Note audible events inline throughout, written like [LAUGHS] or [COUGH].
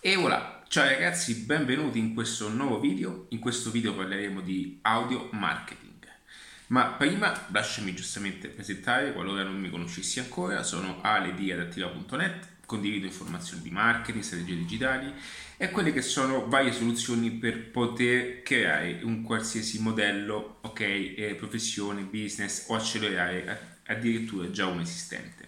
E voilà, ciao ragazzi, benvenuti in questo nuovo video. In questo video parleremo di audio marketing. Ma prima lasciami giustamente presentare, qualora non mi conoscessi ancora, sono Ale di adattiva.net, condivido informazioni di marketing, strategie digitali e quelle che sono varie soluzioni per poter creare un qualsiasi modello, ok, eh, professione, business o accelerare addirittura già un esistente.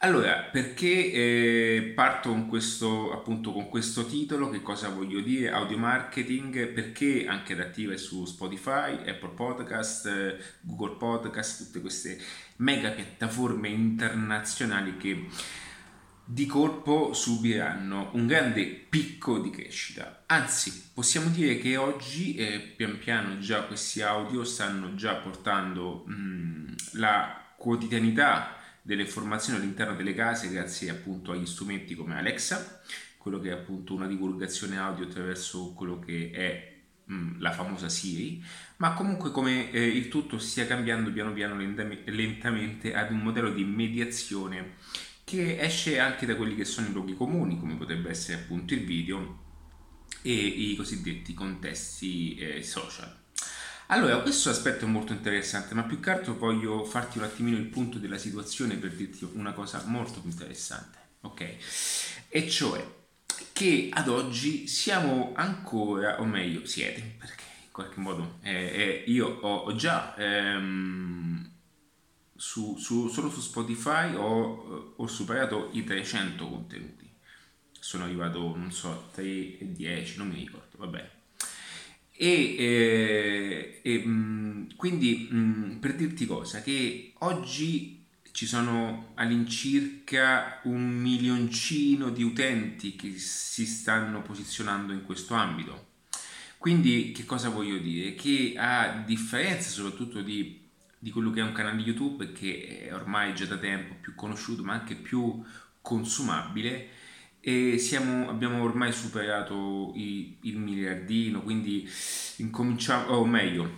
Allora, perché eh, parto con questo, appunto, con questo titolo? Che cosa voglio dire? Audio marketing, perché anche adattiva su Spotify, Apple Podcast, Google Podcast, tutte queste mega piattaforme internazionali che di colpo subiranno un grande picco di crescita. Anzi, possiamo dire che oggi eh, pian piano già questi audio stanno già portando mh, mm, la quotidianità delle informazioni all'interno delle case grazie appunto agli strumenti come Alexa, quello che è appunto una divulgazione audio attraverso quello che è mh, la famosa Siri, ma comunque come eh, il tutto stia cambiando piano piano lentamente ad un modello di mediazione che esce anche da quelli che sono i luoghi comuni, come potrebbe essere appunto il video e i cosiddetti contesti eh, social. Allora, questo aspetto è molto interessante, ma più che altro voglio farti un attimino il punto della situazione per dirti una cosa molto interessante, ok? E cioè che ad oggi siamo ancora, o meglio, siete, perché in qualche modo eh, eh, io ho, ho già ehm, su, su, solo su Spotify ho, ho, superato i 300 contenuti. Sono arrivato, non so, 3 e 10, non mi ricordo, vabbè. E, eh, e mh, mm, quindi mm, per dirti cosa, che oggi ci sono all'incirca un milioncino di utenti che si stanno posizionando in questo ambito. Quindi che cosa voglio dire? Che a differenza soprattutto di di quello che è un canale YouTube che è ormai già da tempo più conosciuto ma anche più consumabile e siamo, abbiamo ormai superato i, il miliardino quindi incominciamo o meglio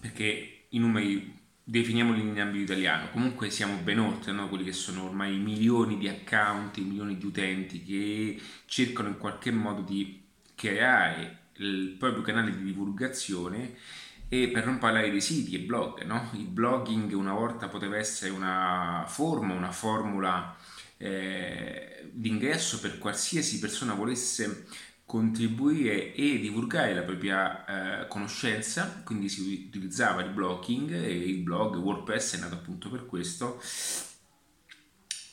perché i numeri definiamoli in ambito italiano comunque siamo ben oltre no? quelli che sono ormai milioni di account milioni di utenti che cercano in qualche modo di creare il proprio canale di divulgazione e per non parlare dei siti e blog, no? il blogging una volta poteva essere una forma, una formula eh, d'ingresso per qualsiasi persona volesse contribuire e divulgare la propria eh, conoscenza, quindi si utilizzava il blogging e il blog WordPress è nato appunto per questo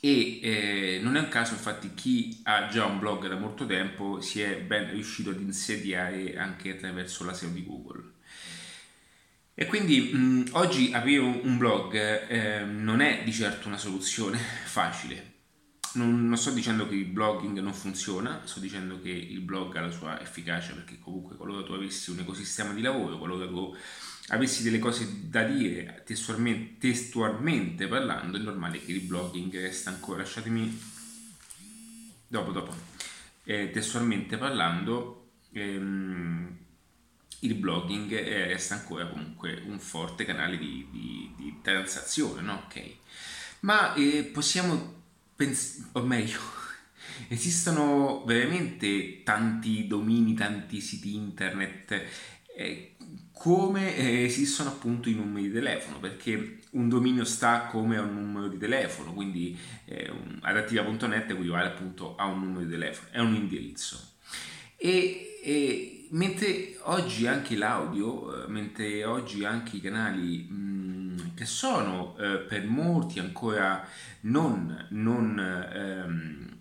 e eh, non è un caso infatti chi ha già un blog da molto tempo si è ben riuscito ad insediare anche attraverso la SEO di Google. E quindi mh, oggi aprire un blog eh, non è di certo una soluzione [LAUGHS] facile. Non, non, sto dicendo che il blogging non funziona, sto dicendo che il blog ha la sua efficacia perché comunque qualora tu avessi un ecosistema di lavoro, qualora tu avessi delle cose da dire testualmente, testualmente parlando, è normale che il blogging resta ancora, lasciatemi dopo dopo, eh, testualmente parlando, ehm, il blogging resta ancora comunque un forte canale di, di, di transazione, no? Ok. Ma eh, possiamo pensare, o meglio, [LAUGHS] esistono veramente tanti domini, tanti siti internet, eh, come eh, esistono appunto i numeri di telefono, perché un dominio sta come a un numero di telefono, quindi eh, adattiva.net equivale appunto a un numero di telefono, è un indirizzo. E, e mentre oggi anche l'audio, eh, mentre oggi anche i canali mh, mm, che sono eh, per molti ancora non, non ehm,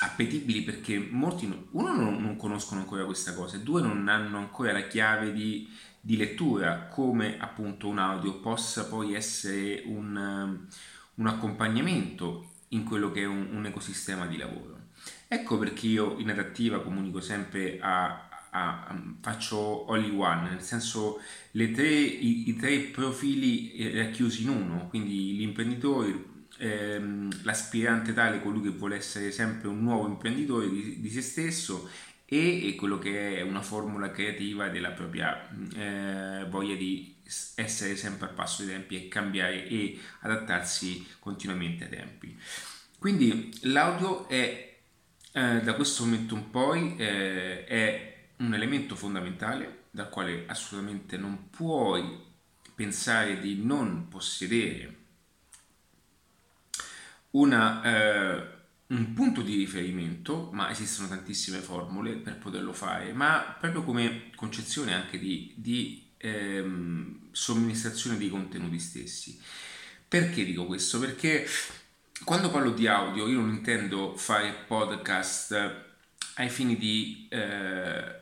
appetibili perché molti, uno, non, non, conoscono ancora questa cosa e due, non hanno ancora la chiave di, di lettura come appunto un audio possa poi essere un, un accompagnamento in quello che è un, un ecosistema di lavoro. Ecco perché io in adattiva comunico sempre a, a, a, faccio all one, nel senso tre, i, i, tre profili eh, racchiusi in uno, quindi l'imprenditore, ehm, l'aspirante tale, colui che vuole essere sempre un nuovo imprenditore di, di se stesso e, e, quello che è una formula creativa della propria eh, voglia di essere sempre al passo dei tempi e cambiare e adattarsi continuamente ai tempi. Quindi l'audio è eh, da questo momento in poi eh, è un elemento fondamentale dal quale assolutamente non puoi pensare di non possedere una, eh, un punto di riferimento, ma esistono tantissime formule per poterlo fare, ma proprio come concezione anche di, di ehm, somministrazione dei contenuti stessi. Perché dico questo? Perché quando parlo di audio io non intendo fare podcast ai fini di, eh,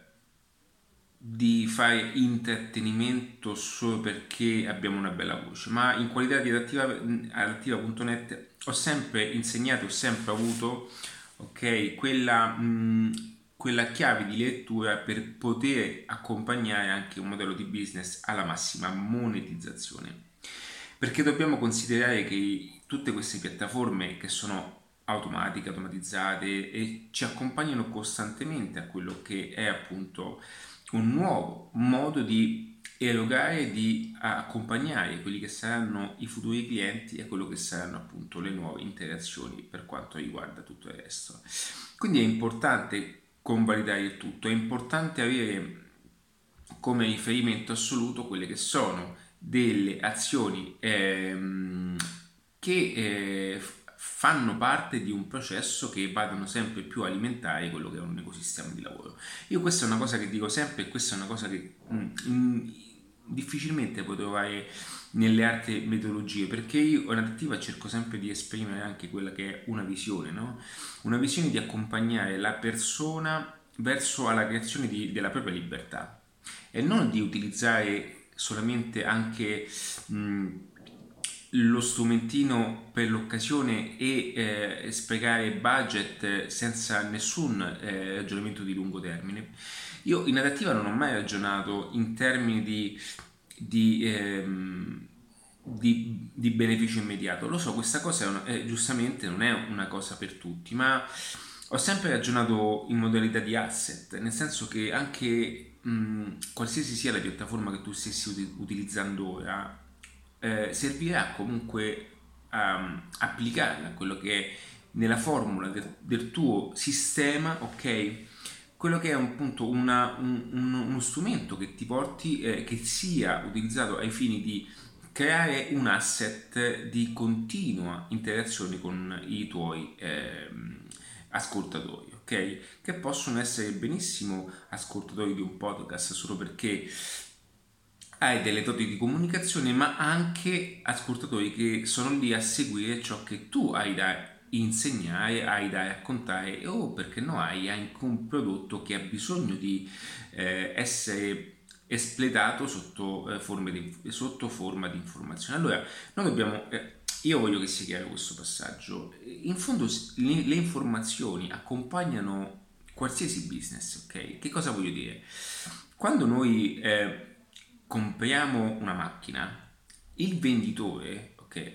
di fare intrattenimento solo perché abbiamo una bella voce, ma in qualità di adattiva.net ho sempre insegnato, ho sempre avuto okay, quella, mh, quella chiave di lettura per poter accompagnare anche un modello di business alla massima monetizzazione. Perché dobbiamo considerare che tutte queste piattaforme che sono automatiche, automatizzate e ci accompagnano costantemente a quello che è appunto un nuovo modo di erogare, di accompagnare quelli che saranno i futuri clienti e quello che saranno appunto le nuove interazioni per quanto riguarda tutto il resto. Quindi è importante convalidare il tutto, è importante avere come riferimento assoluto quelle che sono delle azioni ehm, che eh, fanno parte di un processo che vadano sempre più a alimentare quello che è un ecosistema di lavoro. Io questa è una cosa che dico sempre e questa è una cosa che mh, mm, difficilmente puoi trovare nelle altre metodologie perché io in adattiva cerco sempre di esprimere anche quella che è una visione, no? una visione di accompagnare la persona verso la creazione di, della propria libertà e non di utilizzare solamente anche mh, lo strumentino per l'occasione e eh, sprecare budget senza nessun eh, ragionamento di lungo termine. Io in adattiva non ho mai ragionato in termini di, di, ehm, di, di beneficio immediato. Lo so, questa cosa è, giustamente non è una cosa per tutti, ma ho sempre ragionato in modalità di asset, nel senso che anche mh, qualsiasi sia la piattaforma che tu stessi utilizzando ora, eh, servirà comunque a um, applicarla quello che è nella formula del, del, tuo sistema, ok? Quello che è appunto una, un, un, uno strumento che ti porti, eh, che sia utilizzato ai fini di creare un asset di continua interazione con i tuoi eh, ascoltatori, ok? Che possono essere benissimo ascoltatori di un podcast solo perché hai delle doti di comunicazione, ma anche ascoltatori che sono lì a seguire ciò che tu hai da insegnare, hai da raccontare o perché no hai anche un prodotto che ha bisogno di eh, essere espletato sotto, eh, di, sotto, forma di informazione. Allora, noi dobbiamo, eh, io voglio che sia chiaro questo passaggio, in fondo le, le informazioni accompagnano qualsiasi business, ok? Che cosa voglio dire? Quando noi eh, compriamo una macchina, il venditore, ok,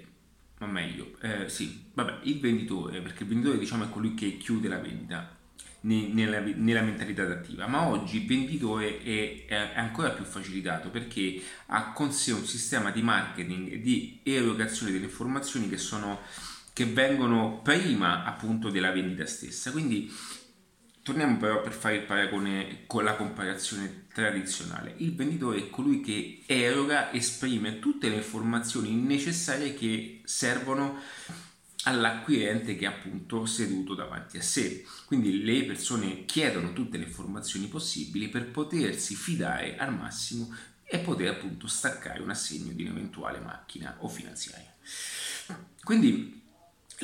o meglio, eh, sì, vabbè, il venditore, perché il venditore diciamo è colui che chiude la vendita nella, nella mentalità attiva, ma oggi il venditore è, è, ancora più facilitato perché ha con sé un sistema di marketing e di erogazione delle informazioni che sono che vengono prima appunto della vendita stessa. Quindi Torniamo però per fare il paragone con la comparazione tradizionale. Il venditore è colui che eroga, esprime tutte le informazioni necessarie che servono all'acquirente che è appunto seduto davanti a sé. Quindi le persone chiedono tutte le informazioni possibili per potersi fidare al massimo e poter appunto staccare un assegno di un'eventuale macchina o finanziaria. Quindi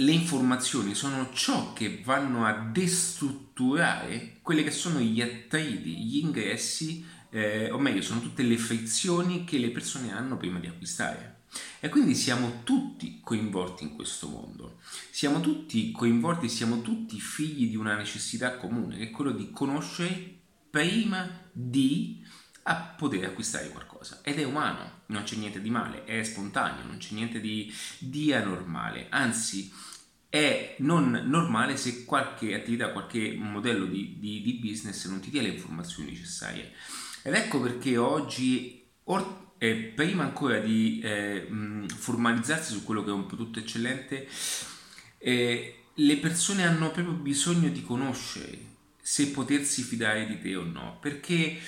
le informazioni sono ciò che vanno a destrutturare quelli che sono gli attriti, gli ingressi, eh, o meglio, sono tutte le frizioni che le persone hanno prima di acquistare. E quindi siamo tutti coinvolti in questo mondo, siamo tutti coinvolti, siamo tutti figli di una necessità comune, che è quello di conoscere prima di a poter acquistare qualcosa. Ed è umano, non c'è niente di male, è spontaneo, non c'è niente di, di anormale, anzi è non normale se qualche attività, qualche modello di, di, di business non ti dia le informazioni necessarie. Ed ecco perché oggi, or, eh, prima ancora di eh, formalizzarsi su quello che è un prodotto eccellente, eh, le persone hanno proprio bisogno di conoscere se potersi fidare di te o no, perché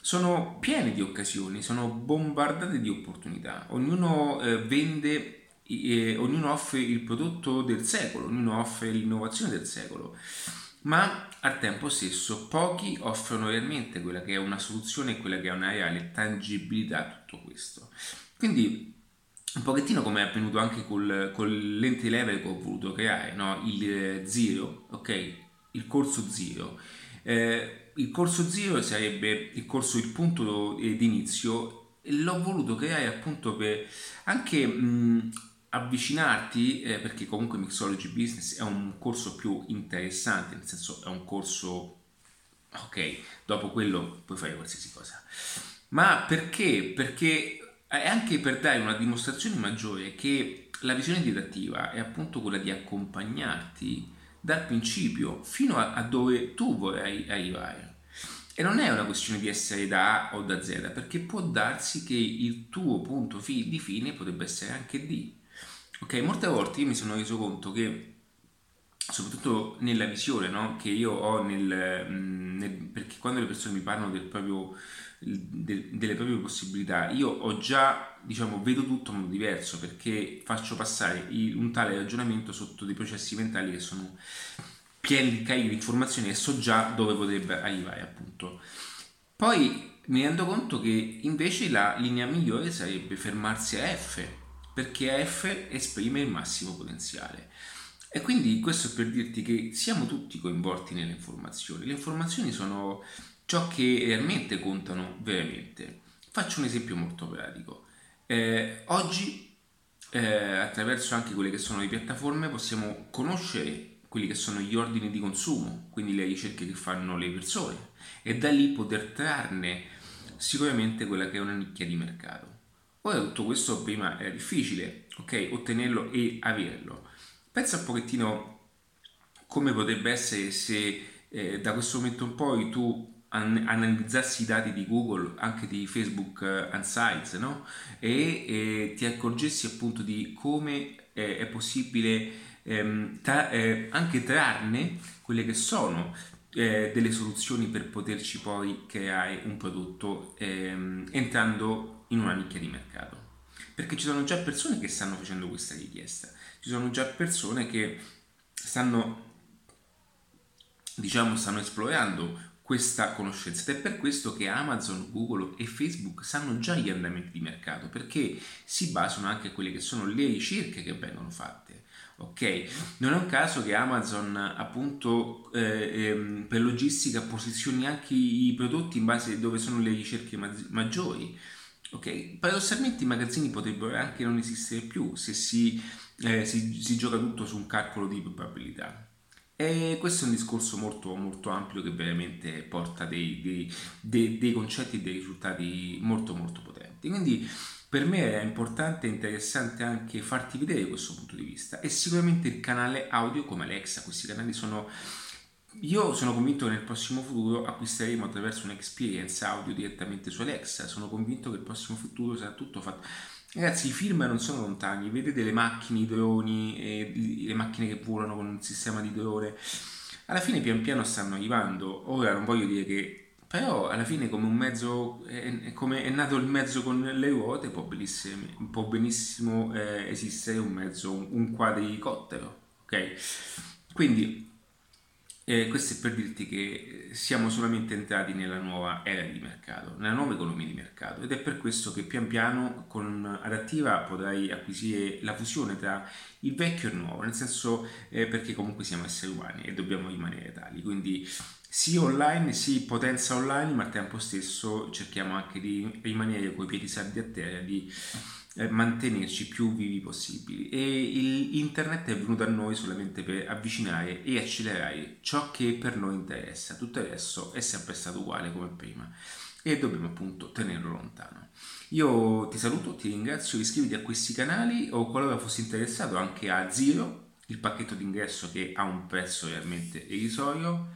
sono piene di occasioni, sono bombardate di opportunità. Ognuno eh, vende, eh, ognuno offre il prodotto del secolo, ognuno offre l'innovazione del secolo, ma al tempo stesso pochi offrono realmente quella che è una soluzione, quella che è una reale tangibilità a tutto questo. Quindi un pochettino come è avvenuto anche col, col l'ente level che ho voluto creare, no? il eh, Zero, ok? Il corso Zero. Eh, il corso zero sarebbe il corso, il punto di inizio e l'ho voluto creare appunto per anche mh, avvicinarti, eh, perché comunque Mixology Business è un corso più interessante, nel senso è un corso, ok, dopo quello puoi fare qualsiasi cosa. Ma perché? Perché è anche per dare una dimostrazione maggiore che la visione didattiva è appunto quella di accompagnarti dal principio fino a, a dove tu vorrai arrivare. E non è una questione di essere da A o da Z, perché può darsi che il tuo punto fi- di fine potrebbe essere anche D. Ok, molte volte io mi sono reso conto che, soprattutto nella visione no, che io ho nel, mm, nel, perché quando le persone mi parlano del proprio de, delle proprie possibilità, io ho già, diciamo, vedo tutto in modo diverso perché faccio passare un tale ragionamento sotto dei processi mentali che sono pieni di carichi di informazioni e so già dove potrebbe arrivare, appunto. Poi mi rendo conto che invece la linea migliore sarebbe fermarsi a F, perché F esprime il massimo potenziale. E quindi questo è per dirti che siamo tutti coinvolti nelle informazioni. Le informazioni sono ciò che realmente contano veramente. Faccio un esempio molto pratico. Eh, oggi, eh, attraverso anche quelle che sono le piattaforme, possiamo conoscere quelli che sono gli ordini di consumo, quindi le ricerche che fanno le persone, e da lì poter trarne sicuramente quella che è una nicchia di mercato. Ora tutto questo prima era difficile, ok, ottenerlo e averlo. Pensa un pochettino come potrebbe essere se eh, da questo momento in poi tu analizzassi i dati di Google, anche di Facebook uh, no? e, e, ti accorgessi appunto di come eh, è possibile ehm, tra, eh, anche trarne quelle che sono eh, delle soluzioni per poterci poi creare un prodotto ehm, entrando in una nicchia di mercato. Perché ci sono già persone che stanno facendo questa richiesta, ci sono già persone che stanno diciamo stanno esplorando questa conoscenza ed è per questo che Amazon, Google e Facebook sanno già gli andamenti di mercato perché si basano anche a quelle che sono le ricerche che vengono fatte. Ok, non è un caso che Amazon appunto eh, ehm, per logistica posizioni anche i prodotti in base a dove sono le ricerche maggiori. Ok, paradossalmente i magazzini potrebbero anche non esistere più se si, eh, si, si gioca tutto su un calcolo di probabilità. E questo è un discorso molto, molto ampio che veramente porta dei, dei, dei, dei concetti e dei risultati molto molto potenti. Quindi per me è importante e interessante anche farti vedere questo punto di vista e sicuramente il canale audio come Alexa, questi canali sono... Io sono convinto che nel prossimo futuro acquisteremo attraverso un'experience audio direttamente su Alexa, sono convinto che il prossimo futuro sarà tutto fatto Ragazzi, i film non sono lontani, vedete le macchine, i droni, le macchine che volano con un sistema di drone. Alla fine pian piano stanno arrivando. Ora non voglio dire che però alla fine come un mezzo è, come è nato il mezzo con le ruote può benissimo, può benissimo eh, esistere un mezzo un, un quadricottero ok quindi eh, questo è per dirti che siamo solamente entrati nella nuova era di mercato, nella nuova economia di mercato ed è per questo che pian piano con Adattiva potrai acquisire la fusione tra il vecchio e il nuovo, nel senso eh, perché comunque siamo esseri umani e dobbiamo rimanere tali, quindi sì online, sì potenza online, ma al tempo stesso cerchiamo anche di rimanere con i piedi saldi a terra, di eh, mantenerci più vivi possibili. E internet è venuto a noi solamente per avvicinare e accelerare ciò che per noi interessa. Tutto il resto è sempre stato uguale come prima e dobbiamo appunto tenerlo lontano. Io ti saluto, ti ringrazio iscriviti a questi canali o qualora fossi interessato anche a Zero il pacchetto d'ingresso che ha un prezzo realmente irrisorio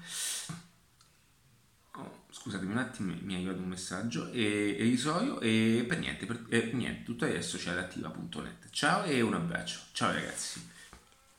scusatemi un attimo, mi è arrivato un messaggio, e, irrisorio e per niente, per, eh, niente, tutto adesso c'è adattiva.net. Ciao e un abbraccio. Ciao ragazzi.